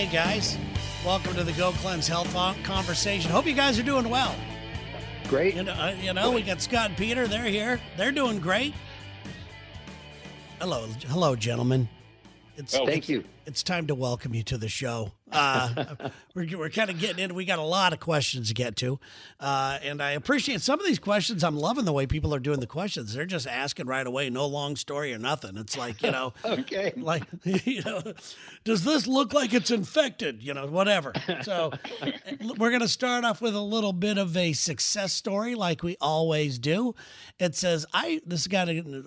Hey guys, welcome to the Go Cleanse Health Conversation. Hope you guys are doing well. Great. You know, uh, you know, we got Scott and Peter. They're here. They're doing great. Hello, hello, gentlemen. It's, oh, thank you. It's time to welcome you to the show. Uh, we're we're kind of getting in. We got a lot of questions to get to, uh, and I appreciate some of these questions. I'm loving the way people are doing the questions. They're just asking right away, no long story or nothing. It's like you know, okay, like you know, does this look like it's infected? You know, whatever. So we're gonna start off with a little bit of a success story, like we always do. It says, "I this guy,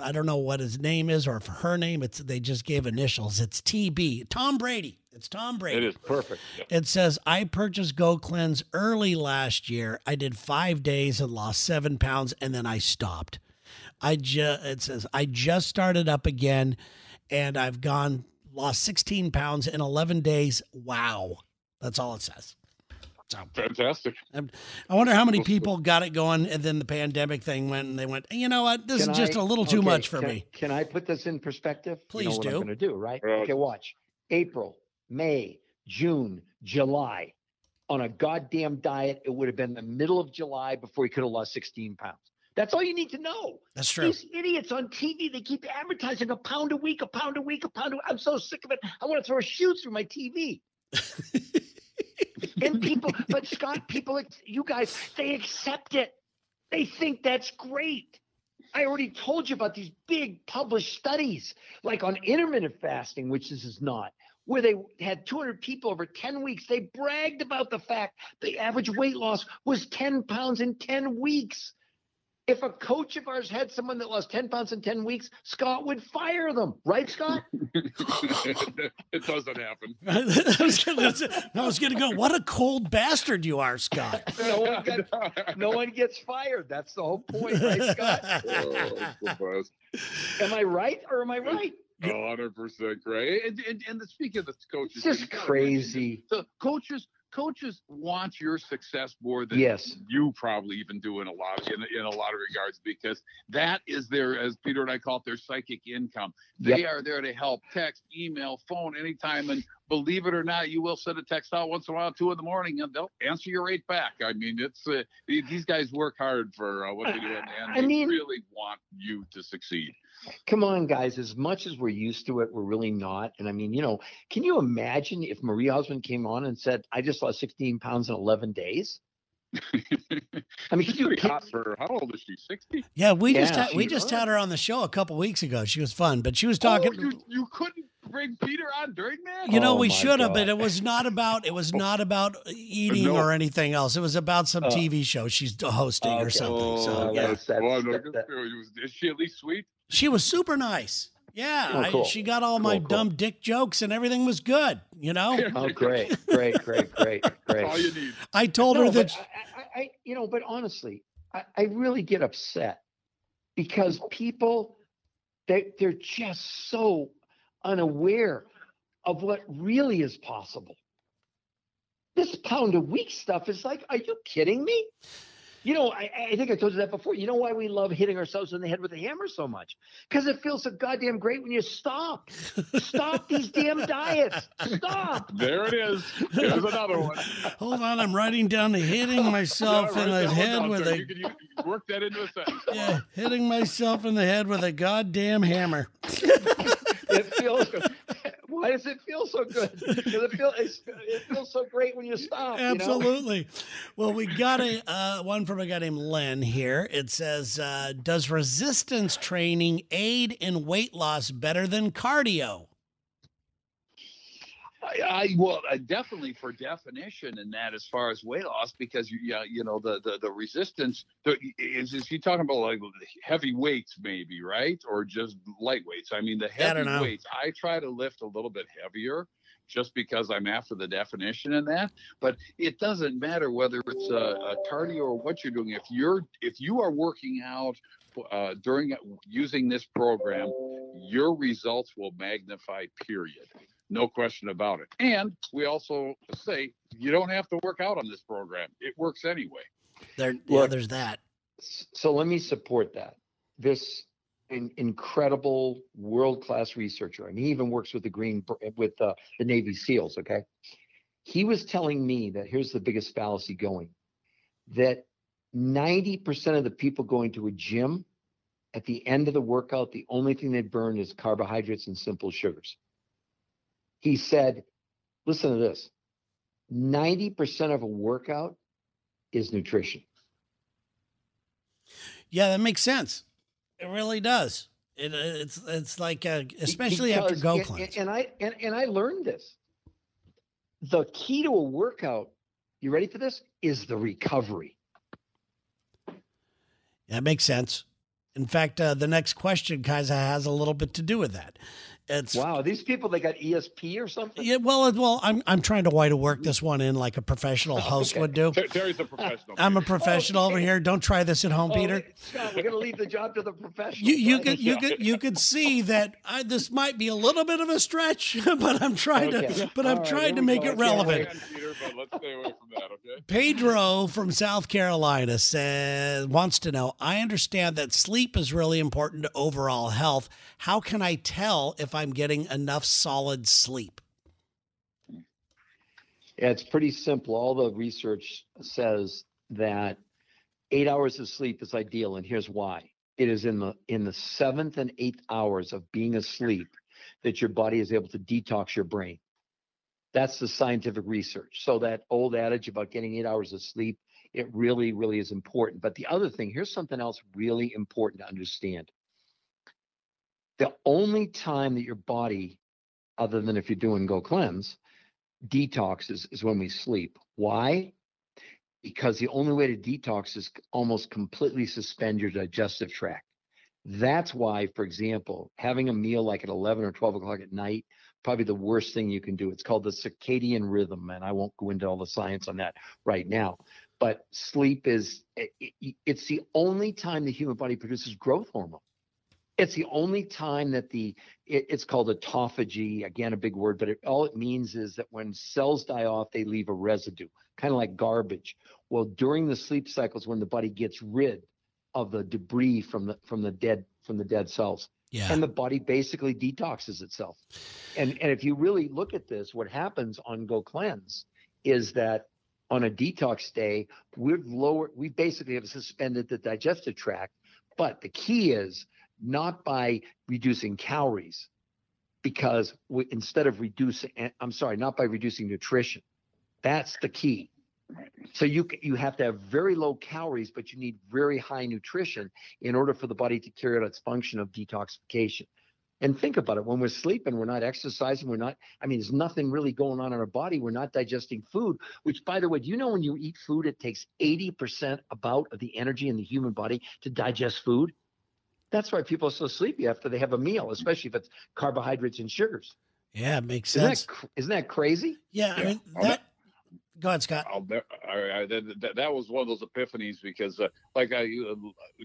I don't know what his name is or her name. It's they just gave initials. It's TB, Tom Brady." It's Tom Brady. It is perfect. Yep. It says, I purchased Go Cleanse early last year. I did five days and lost seven pounds, and then I stopped. I just, it says, I just started up again, and I've gone, lost 16 pounds in 11 days. Wow. That's all it says. So, Fantastic. I wonder how many people got it going, and then the pandemic thing went, and they went, you know what, this can is just I, a little too much for can, me. Can I put this in perspective? Please you know do. I'm going to do right. Uh, okay, watch. April, May, June, July. On a goddamn diet, it would have been the middle of July before he could have lost 16 pounds. That's all you need to know. That's true. These idiots on TV, they keep advertising a pound a week, a pound a week, a pound a week. I'm so sick of it. I want to throw a shoe through my TV. and people, but Scott, people, you guys, they accept it. They think that's great. I already told you about these big published studies, like on intermittent fasting, which this is not where they had 200 people over 10 weeks. They bragged about the fact the average weight loss was 10 pounds in 10 weeks. If a coach of ours had someone that lost 10 pounds in 10 weeks, Scott would fire them. Right, Scott? it doesn't happen. I was going to go, what a cold bastard you are, Scott. no, one got, no one gets fired. That's the whole point, right, Scott? Oh, am I right or am I right? Hundred percent right. And, and and the, speaking of the coaches, it's just crazy. The coaches coaches want your success more than yes. you probably even do in a lot of, in, in a lot of regards because that is their as Peter and I call it their psychic income. They yep. are there to help text, email, phone anytime and believe it or not, you will send a text out once in a while, two in the morning, and they'll answer your rate back. I mean, it's uh, these guys work hard for uh, what they do, and, and I they mean, really want you to succeed. Come on, guys. As much as we're used to it, we're really not. And I mean, you know, can you imagine if Marie Osmond came on and said, "I just lost 16 pounds in 11 days"? I mean, she's you, hot for how old is she? Sixty? Yeah, we yeah, just had, we just had her on the show a couple weeks ago. She was fun, but she was talking. Oh, you, you couldn't bring Peter on during that? You know, oh we should have, but it was not about it was not about eating no. or anything else. It was about some uh, TV show she's hosting okay. or something. So yeah. That's, that's, well, that, that, is she at least sweet? She was super nice. Yeah, oh, cool. I, she got all cool, my cool. dumb dick jokes and everything was good. You know. oh, great, great, great, great, great. all you need. I told no, her that. I, I, you know, but honestly, I, I really get upset because people, they, they're just so unaware of what really is possible. This pound a week stuff is like, are you kidding me? You know, I, I, think I told you that before. You know why we love hitting ourselves in the head with a hammer so much? Because it feels so goddamn great when you stop. Stop these damn diets. Stop. There it is. There's another one. Hold on, I'm writing down the hitting myself in the head with a. You can, you work that into a sentence. Yeah, hitting myself in the head with a goddamn hammer. it feels why does it feel so good? It, feel, it feels so great when you stop. Absolutely. You know? Well, we got a uh, one from a guy named Len here. It says, uh, "Does resistance training aid in weight loss better than cardio?" I, well, definitely for definition in that as far as weight loss, because you, yeah, you know, the the, the resistance the, is is he talking about like heavy weights maybe, right, or just light weights? I mean, the heavy I weights, I try to lift a little bit heavier just because I'm after the definition in that. But it doesn't matter whether it's a, a cardio or what you're doing. If you're if you are working out uh, during using this program, your results will magnify. Period. No question about it. And we also say you don't have to work out on this program. It works anyway. There, yeah, there's that. So let me support that. This an incredible world class researcher, and he even works with the Green with uh, the Navy SEALs. Okay, he was telling me that here's the biggest fallacy going that 90% of the people going to a gym at the end of the workout, the only thing they burn is carbohydrates and simple sugars. He said, listen to this 90% of a workout is nutrition. Yeah, that makes sense. It really does. It, it's it's like uh, especially because, after go and, And I and, and I learned this. The key to a workout, you ready for this? Is the recovery. That makes sense. In fact, uh, the next question, Kaiser, has a little bit to do with that. It's wow. These people they got ESP or something. Yeah. Well, well, I'm I'm trying to way to work this one in like a professional host okay. would do. Terry's a professional. I'm a professional okay. over here. Don't try this at home, oh, Peter. Scott, we're gonna leave the job to the professional. You you right? could you could you could see that I, this might be a little bit of a stretch, but I'm trying okay. to but I'm All trying right, to make go. it relevant. Peter, but let's stay away from that, okay? Pedro from South Carolina says wants to know. I understand that sleep is really important to overall health. How can I tell if I'm getting enough solid sleep? Yeah, it's pretty simple. All the research says that eight hours of sleep is ideal, and here's why. It is in the in the seventh and eighth hours of being asleep that your body is able to detox your brain. That's the scientific research. So that old adage about getting eight hours of sleep, it really, really is important. But the other thing, here's something else really important to understand. The only time that your body, other than if you're doing Go Cleanse, detoxes is when we sleep. Why? Because the only way to detox is almost completely suspend your digestive tract. That's why, for example, having a meal like at 11 or 12 o'clock at night, probably the worst thing you can do. It's called the circadian rhythm, and I won't go into all the science on that right now. But sleep is, it's the only time the human body produces growth hormone. It's the only time that the it, it's called autophagy. Again, a big word, but it, all it means is that when cells die off, they leave a residue, kind of like garbage. Well, during the sleep cycles, when the body gets rid of the debris from the from the dead from the dead cells, yeah. and the body basically detoxes itself. And and if you really look at this, what happens on Go Cleanse is that on a detox day, we've lowered, we basically have suspended the digestive tract. But the key is not by reducing calories, because we, instead of reducing, I'm sorry, not by reducing nutrition. That's the key. So you you have to have very low calories, but you need very high nutrition in order for the body to carry out its function of detoxification. And think about it: when we're sleeping, we're not exercising, we're not. I mean, there's nothing really going on in our body. We're not digesting food. Which, by the way, do you know when you eat food, it takes 80% about of the energy in the human body to digest food? That's why people are so sleepy after they have a meal, especially if it's carbohydrates and sugars. Yeah, it makes sense. Isn't that, isn't that crazy? Yeah, I mean that. Go ahead, Scott. I, I, that, that, was one of those epiphanies because, uh, like, I uh,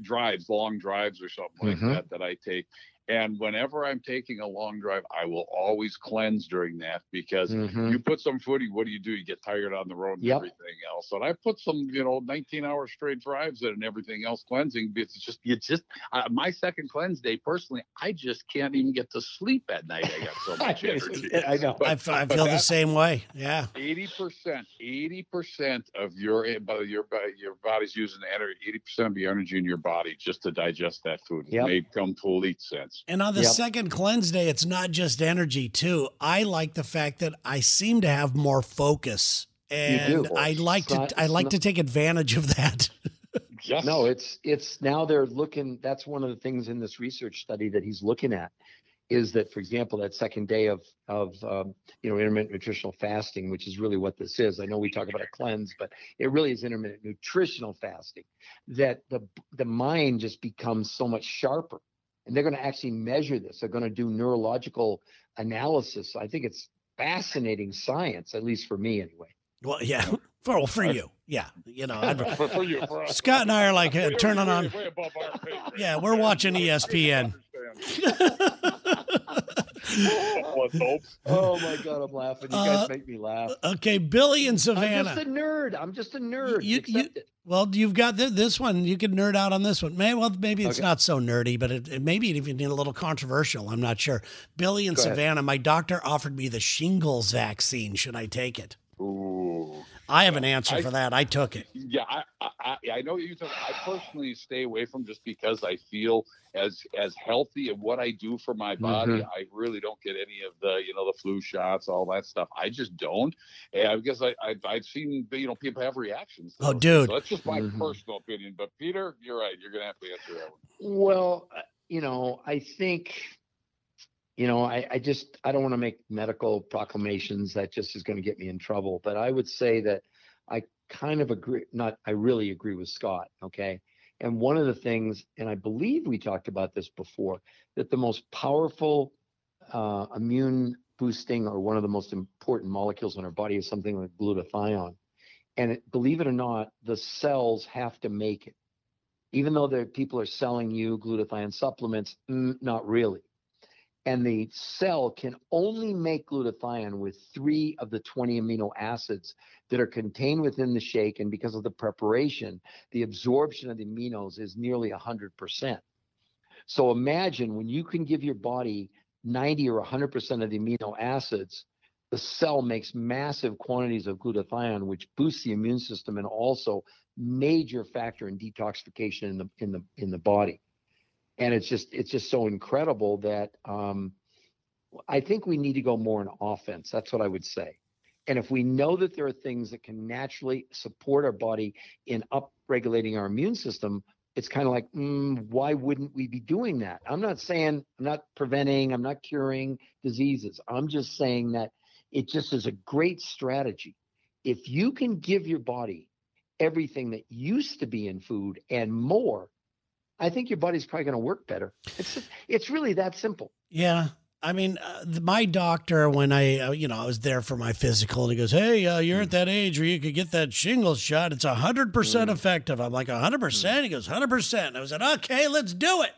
drives, long drives or something like mm-hmm. that that I take, and whenever I'm taking a long drive, I will always cleanse during that because mm-hmm. you put some footy, what do you do? You get tired on the road and yep. everything else. And I put some, you know, 19 hour straight drives in and everything else cleansing. It's just, you just, uh, my second cleanse day, personally, I just can't even get to sleep at night. I got so much energy. I know. But, I, I feel the same way. Yeah. 80%, 80% of your, eh, your, your body's using energy, 80% of your energy in your body just to digest that food. Yep. It made complete sense. And on the yep. second cleanse day, it's not just energy, too. I like the fact that I seem to have more focus. And I like to not, I like not, to take advantage of that. yes. No, it's it's now they're looking that's one of the things in this research study that he's looking at is that for example that second day of of um, you know intermittent nutritional fasting which is really what this is i know we talk about a cleanse but it really is intermittent nutritional fasting that the the mind just becomes so much sharper and they're going to actually measure this. They're going to do neurological analysis. I think it's fascinating science, at least for me, anyway. Well, yeah, for well, for you, yeah, you know, I'd, for, for you, for Scott and I are like uh, turning on. Yeah, we're watching ESPN. Let's hope. Oh my god, I'm laughing. You Uh, guys make me laugh. Okay, Billy and Savannah. I'm just a nerd. I'm just a nerd. You- you- Accept it. Well, you've got th- this one. You can nerd out on this one. May well, maybe it's Okay. not so nerdy, but it, it maybe it even a little controversial. I'm not sure. Billy and Go ahead. Savannah, my doctor offered me the shingles vaccine. Should I take it? Ooh. I have an answer I- for that. I took it. Yeah, I, I, I- I know you're talking. I personally stay away from just because I feel as as healthy and what I do for my body. Mhm. I really don't get any of the you know the flu shots, all that stuff. I just don't. And I guess I, I I've seen you know people have reactions. Oh, dude. So that's just my Mhm. personal opinion. But Peter, you're right. You're gonna have to answer that one. Well, uh, you know, I think, you know, I, I just I don't want to make medical proclamations that just is going to get me in trouble. But I would say that I kind of agree. Not I really agree with Scott. Okay. And one of the things, and I believe we talked about this before, that the most powerful uh, immune boosting or one of the most important molecules in our body is something like glutathione. And it, believe it or not, the cells have to make it even though the people are selling you glutathione supplements, mm, not really. And the cell can only make glutathione with three of the 20 amino acids that are contained within the shake. And because of the preparation, the absorption of the aminos is nearly 100%. So imagine when you can give your body 90 or 100% of the amino acids, the cell makes massive quantities of glutathione, which boosts the immune system and also major factor in detoxification in the in the in the body and it's just it's just so incredible that um i think we need to go more in offense. That's what i would say. And if we know that there are things that can naturally support our body in up regulating our immune system it's kind of like mm, why wouldn't we be doing that? I'm not saying i'm not preventing i'm not curing diseases. I'm just saying that it just is a great strategy. If you can give your body everything that used to be in food and more, I think your body's probably going to work better. It's just, it's really that simple. Yeah. I mean, uh, th- my doctor, when I, uh, you know, I was there for my physical, and he goes, "Hey, uh, you're at that age where you could get that shingles shot. It's hundred percent Mm. effective." I'm like, hundred percent. He goes, hundred percent. I was like, "Okay, let's do it."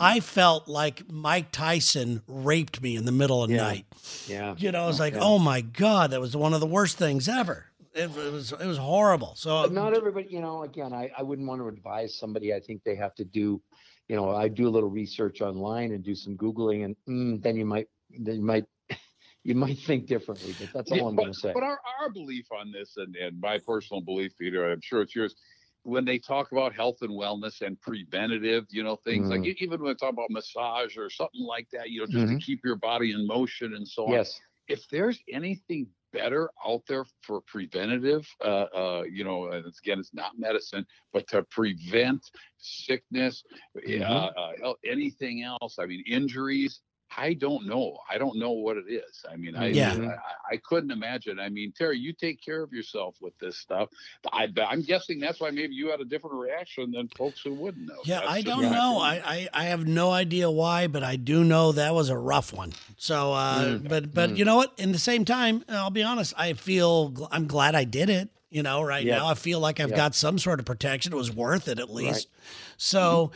I felt like Mike Tyson raped me in the middle of the Yeah. night. Yeah. You know, I was like, Yeah. "Oh my god, that was one of the worst things ever." It, it was, it was horrible. So But not everybody, you know, again, I, I wouldn't want to advise somebody. I think they have to do, you know, I do a little research online and do some Googling and mm, then you might, then you might, you might think differently, but that's all Yeah, I'm going to say. But our, our belief on this, and, and my personal belief, Peter, I'm sure it's yours, when they talk about health and wellness and preventative, you know, things like e- even when they talk about massage or something like that, you know, just to Mhm. keep your body in motion and so on. yes. If there's anything better out there for preventative, uh, uh, you know, and it's, again, it's not medicine, but to prevent sickness, Mhm. uh, uh, anything else, I mean, injuries, I don't know. I don't know what it is. I mean, I, Yeah. I, I couldn't imagine. I mean, Terry, you take care of yourself with this stuff. I, I'm guessing that's why maybe you had a different reaction than folks who wouldn't know. Yeah, That's I don't know. I, I, I have no idea why, but I do know that was a rough one. So, uh, Mm. but but Mm. you know what? In the same time, I'll be honest. I feel gl- I'm glad I did it. You know, right Yeah. now I feel like I've Yeah. got some sort of protection. It was worth it at least. So,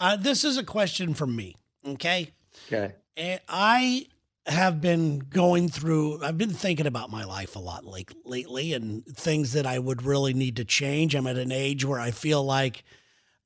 uh, this is a question from me. Okay, Okay. And I have been going through, I've been thinking about my life a lot like lately and things that I would really need to change. I'm at an age where I feel like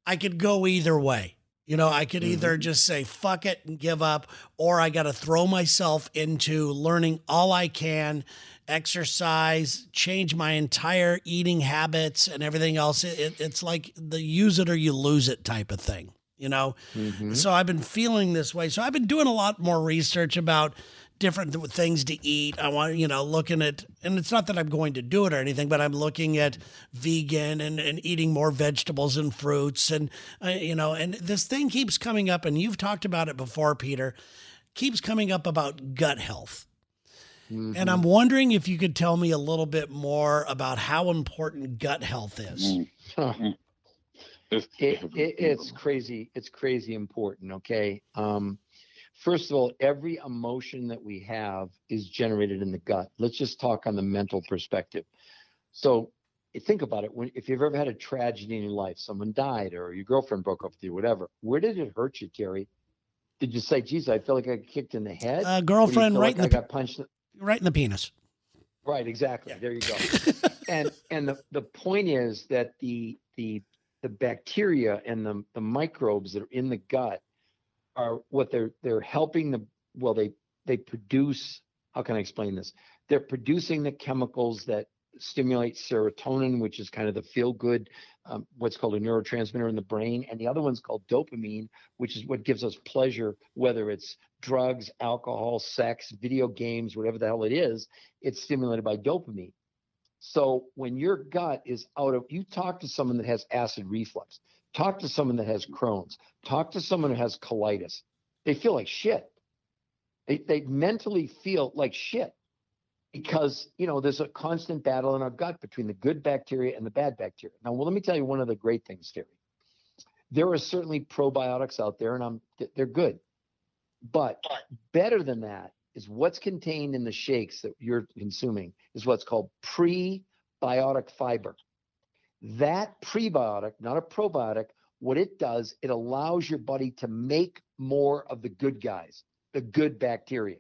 I could go either way. You know, I could either mm-hmm. just say fuck it and give up, or I got to throw myself into learning all I can, exercise, change my entire eating habits and everything else. It, it- it's like the use it or you lose it type of thing, you know? Mhm. So I've been feeling this way. So I've been doing a lot more research about different th- things to eat. I want, you know, looking at, and it's not that I'm going to do it or anything, but I'm looking at vegan and, and eating more vegetables and fruits. And, uh, you know, and this thing keeps coming up, and you've talked about it before, Peter, keeps coming up about gut health. And Mhm. I'm wondering if you could tell me a little bit more about how important gut health is. Mm. Huh. It's- it, it, it's crazy it's crazy important okay um first of all every emotion that we have is generated in the gut let's just talk on the mental perspective so think about it when if you've ever had a tragedy in your life someone died or your girlfriend broke up with you whatever where did it hurt you terry Did you say, geez, I feel like I got kicked in the head? Uh, Or do you girlfriend, right like in I the got punched. in- right in the penis. Right, exactly. Yeah. There you go. and and the, the point is that the the the bacteria and the, the microbes that are in the gut are what they're they're helping the well they they produce how can I explain this? They're producing the chemicals that stimulate serotonin, which is kind of the feel good, um, what's called a neurotransmitter in the brain, and the other one's called dopamine, which is what gives us pleasure, whether it's drugs, alcohol, sex, video games, whatever the hell it is. It's stimulated by dopamine. So when your gut is out of, you talk to someone that has acid reflux, talk to someone that has mm-hmm. Crohn's, talk to someone who has colitis. They feel like shit. They, they mentally feel like shit because, you know, there's a constant battle in our gut between the good bacteria and the bad bacteria. Now, well, let me tell you one of the great things, Terry. There are certainly probiotics out there and I'm, they're good. But better than that is what's contained in the shakes that you're consuming is what's called prebiotic fiber. That prebiotic, not a probiotic, what it does, it allows your body to make more of the good guys, the good bacteria,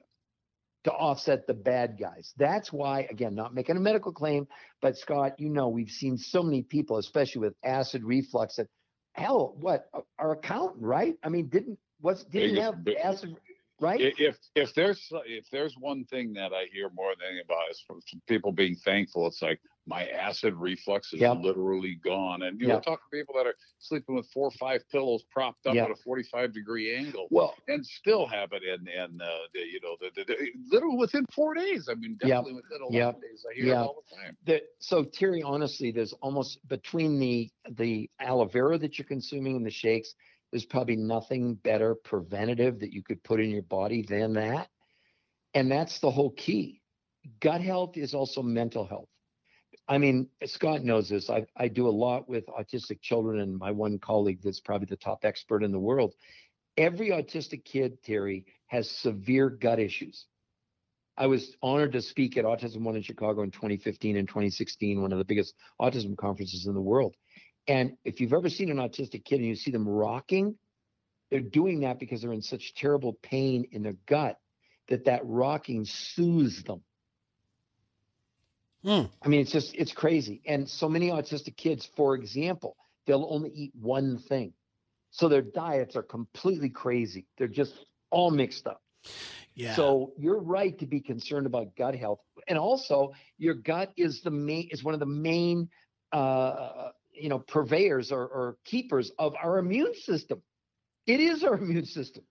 to offset the bad guys. That's why, again, not making a medical claim, but Scott, you know, we've seen so many people, especially with acid reflux, that hell, what our accountant, right? I mean, didn't was didn't have acid, right? If if there's if there's one thing that I hear more than anything about is from people being thankful, it's like my acid reflux is Yep. literally gone. And you know, Yep. talk to people that are sleeping with four or five pillows propped up Yep. at a 45 degree angle well, and still have it in and uh, the, you know the, the, the literally within four days. I mean, definitely within 11 Yep. days. I hear it all the time. the, so Terry, honestly, there's almost between the the aloe vera that you're consuming and the shakes, there's probably nothing better preventative that you could put in your body than that. And that's the whole key. Gut health is also mental health. I mean, Scott knows this. I, I do a lot with autistic children, and my one colleague that's probably the top expert in the world. Every autistic kid, Terry, has severe gut issues. I was honored to speak at Autism One in Chicago in 2015 and 2016, one of the biggest autism conferences in the world. And if you've ever seen an autistic kid and you see them rocking, they're doing that because they're in such terrible pain in their gut that that rocking soothes them. Hmm. I mean, it's just it's crazy. And so many autistic kids, for example, they'll only eat one thing. So their diets are completely crazy. They're just all mixed up. Yeah. So you're right to be concerned about gut health, and also your gut is the main is one of the main, uh, you know, purveyors or, or keepers of our immune system. It is our immune system,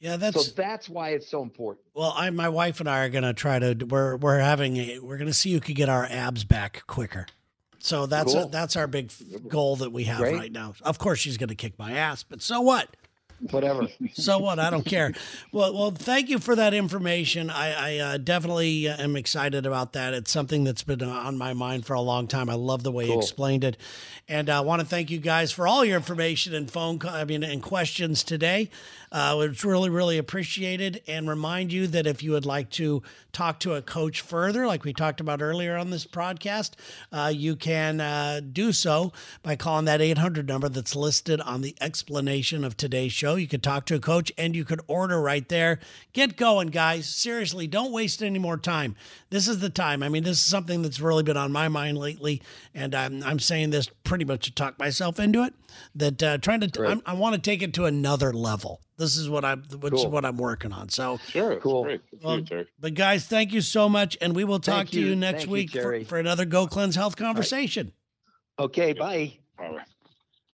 yeah, that's so that's why it's so important. well. I, my wife and I are gonna try to. We're we're having a. We're gonna see who can get our abs back quicker. So that's Cool. that's our big f- goal that we have Great. right now. Of course, she's gonna kick my ass, but so what? Whatever. so what? I don't care. Well, well, thank you for that information. I, I uh, definitely am excited about that. It's something that's been on my mind for a long time. I love the way you explained it, and I want to thank you guys for all your information and phone, I mean, and questions today. Uh, it's really, really appreciated. And remind you that if you would like to talk to a coach further, like we talked about earlier on this podcast, uh, you can uh, do so by calling that 800 number that's listed on the explanation of today's show. You could talk to a coach and you could order right there. Get going, guys. Seriously, don't waste any more time. This is the time. I mean, this is something that's really been on my mind lately. And I'm, I'm saying this pretty much to talk myself into it. That uh, trying to, Right. I'm, I want to take it to another level. This is what I'm, which is what I'm working on. So, Sure, Cool. great. Well, you, but guys, thank you so much, and we will talk Thank to you, you. next Thank you, week for, for another Go Cleanse Health conversation. Okay. Bye. All right.